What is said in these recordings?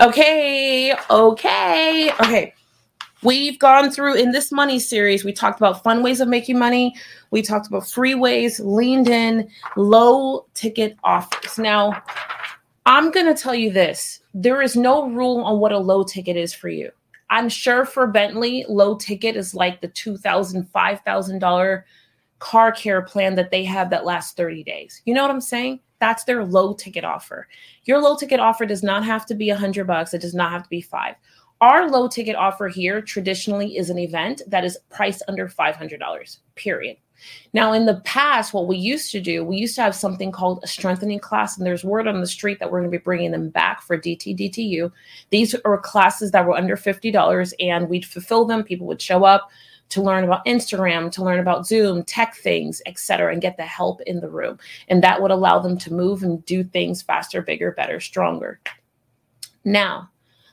Okay, okay, okay. We've gone through in this money series, we talked about fun ways of making money. We talked about free ways, leaned in, low ticket offers. Now, I'm going to tell you this there is no rule on what a low ticket is for you. I'm sure for Bentley, low ticket is like the $2,000, $5,000 car care plan that they have that lasts 30 days. You know what I'm saying? That's their low ticket offer. Your low ticket offer does not have to be a hundred bucks. It does not have to be five. Our low ticket offer here traditionally is an event that is priced under $500, period. Now, in the past, what we used to do, we used to have something called a strengthening class, and there's word on the street that we're going to be bringing them back for DT DTU. These are classes that were under $50, and we'd fulfill them. People would show up to learn about Instagram, to learn about Zoom, tech things, etc., and get the help in the room. And that would allow them to move and do things faster, bigger, better, stronger. Now,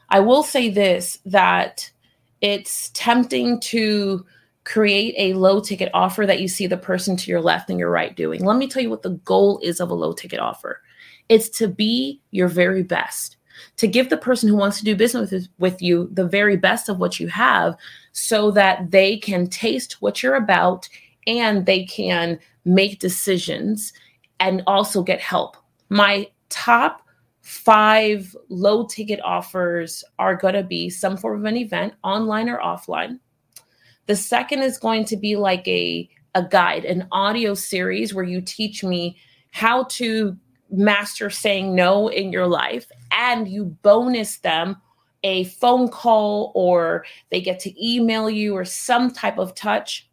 I will say this that it's tempting to create a low ticket offer that you see the person to your left and your right doing. Let me tell you what the goal is of a low ticket offer it's to be your very best, to give the person who wants to do business with, with you the very best of what you have so that they can taste what you're about and they can make decisions and also get help. My top five low ticket offers are going to be some form of an event, online or offline. The second is going to be like a, a guide, an audio series where you teach me how to master saying no in your life and you bonus them a phone call or they get to email you or some type of touch.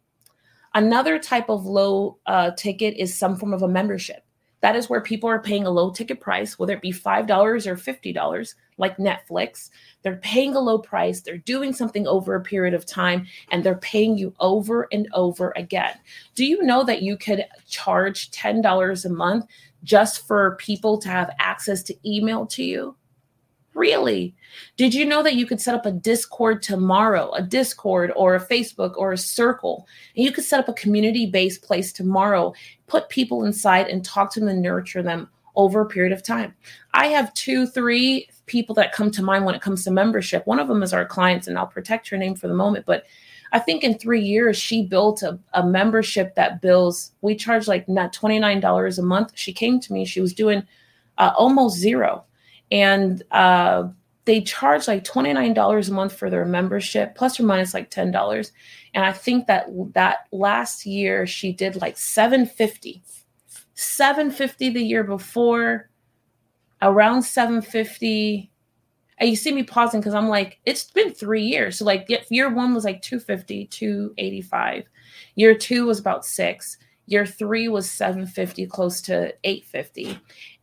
Another type of low uh, ticket is some form of a membership. That is where people are paying a low ticket price, whether it be $5 or $50, like Netflix. They're paying a low price, they're doing something over a period of time, and they're paying you over and over again. Do you know that you could charge $10 a month just for people to have access to email to you? Really? Did you know that you could set up a Discord tomorrow, a Discord or a Facebook or a circle? And you could set up a community based place tomorrow, put people inside and talk to them and nurture them over a period of time. I have two, three people that come to mind when it comes to membership. One of them is our clients, and I'll protect her name for the moment. But I think in three years, she built a, a membership that bills, we charge like not $29 a month. She came to me, she was doing uh, almost zero and uh, they charge like $29 a month for their membership plus or minus like $10 and i think that that last year she did like 750 750 the year before around 750 and you see me pausing because i'm like it's been three years. So like year one was like 250 285 year two was about six. Year three was 750 close to 850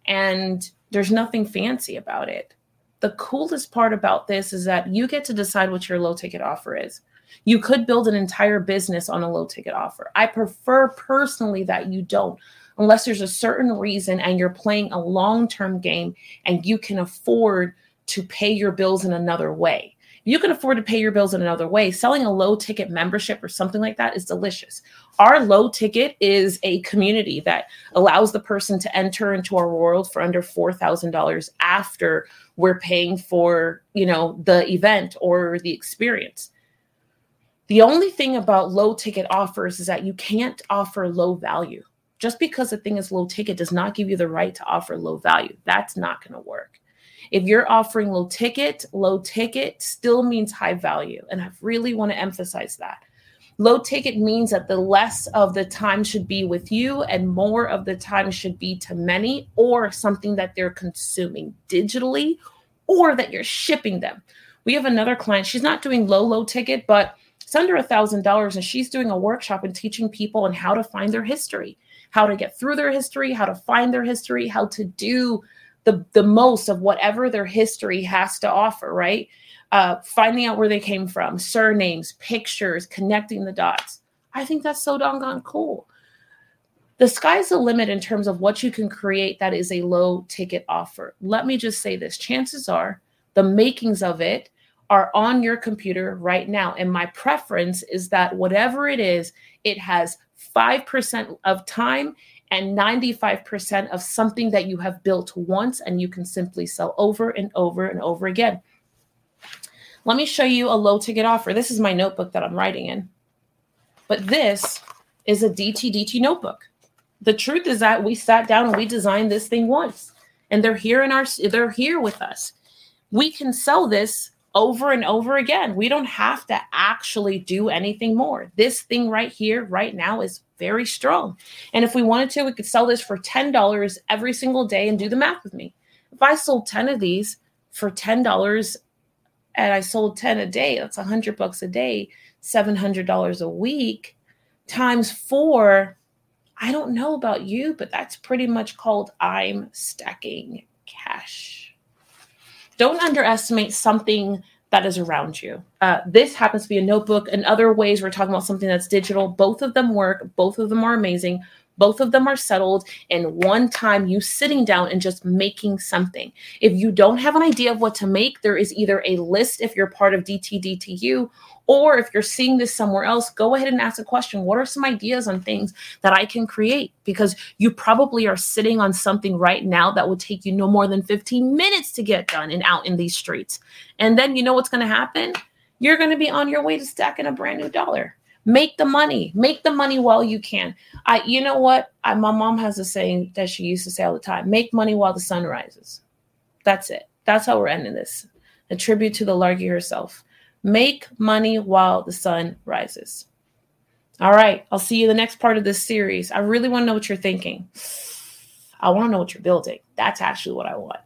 and there's nothing fancy about it. The coolest part about this is that you get to decide what your low ticket offer is. You could build an entire business on a low ticket offer. I prefer personally that you don't, unless there's a certain reason and you're playing a long term game and you can afford to pay your bills in another way you can afford to pay your bills in another way, selling a low ticket membership or something like that is delicious. Our low ticket is a community that allows the person to enter into our world for under $4,000 after we're paying for, you know, the event or the experience. The only thing about low ticket offers is that you can't offer low value. Just because a thing is low ticket does not give you the right to offer low value. That's not going to work. If you're offering low ticket, low ticket still means high value. And I really want to emphasize that. Low ticket means that the less of the time should be with you and more of the time should be to many or something that they're consuming digitally or that you're shipping them. We have another client, she's not doing low, low ticket, but it's under a thousand dollars and she's doing a workshop and teaching people on how to find their history how to get through their history how to find their history how to do the the most of whatever their history has to offer right? Uh, finding out where they came from surnames pictures connecting the dots. I think that's so doggone cool. The sky's the limit in terms of what you can create that is a low ticket offer. Let me just say this. Chances are the makings of it are on your computer right now. And my preference is that whatever it is it has 5% of time and 95% of something that you have built once and you can simply sell over and over and over again. Let me show you a low ticket offer. This is my notebook that I'm writing in. But this is a DTDT notebook. The truth is that we sat down and we designed this thing once and they're here in our they're here with us. We can sell this over and over again. We don't have to actually do anything more. This thing right here, right now, is very strong. And if we wanted to, we could sell this for $10 every single day and do the math with me. If I sold 10 of these for $10 and I sold 10 a day, that's 100 bucks a day, $700 a week times four. I don't know about you, but that's pretty much called I'm stacking cash don't underestimate something that is around you. Uh, this happens to be a notebook. In other ways, we're talking about something that's digital. Both of them work, both of them are amazing. Both of them are settled in one time, you sitting down and just making something. If you don't have an idea of what to make, there is either a list if you're part of DTDTU or if you're seeing this somewhere else, go ahead and ask a question. What are some ideas on things that I can create? Because you probably are sitting on something right now that will take you no more than 15 minutes to get done and out in these streets. And then you know what's going to happen? You're going to be on your way to stacking a brand new dollar. Make the money. Make the money while you can. I, you know what? I, my mom has a saying that she used to say all the time: "Make money while the sun rises." That's it. That's how we're ending this. A tribute to the Largy herself. Make money while the sun rises. All right, I'll see you the next part of this series. I really want to know what you're thinking. I want to know what you're building. That's actually what I want.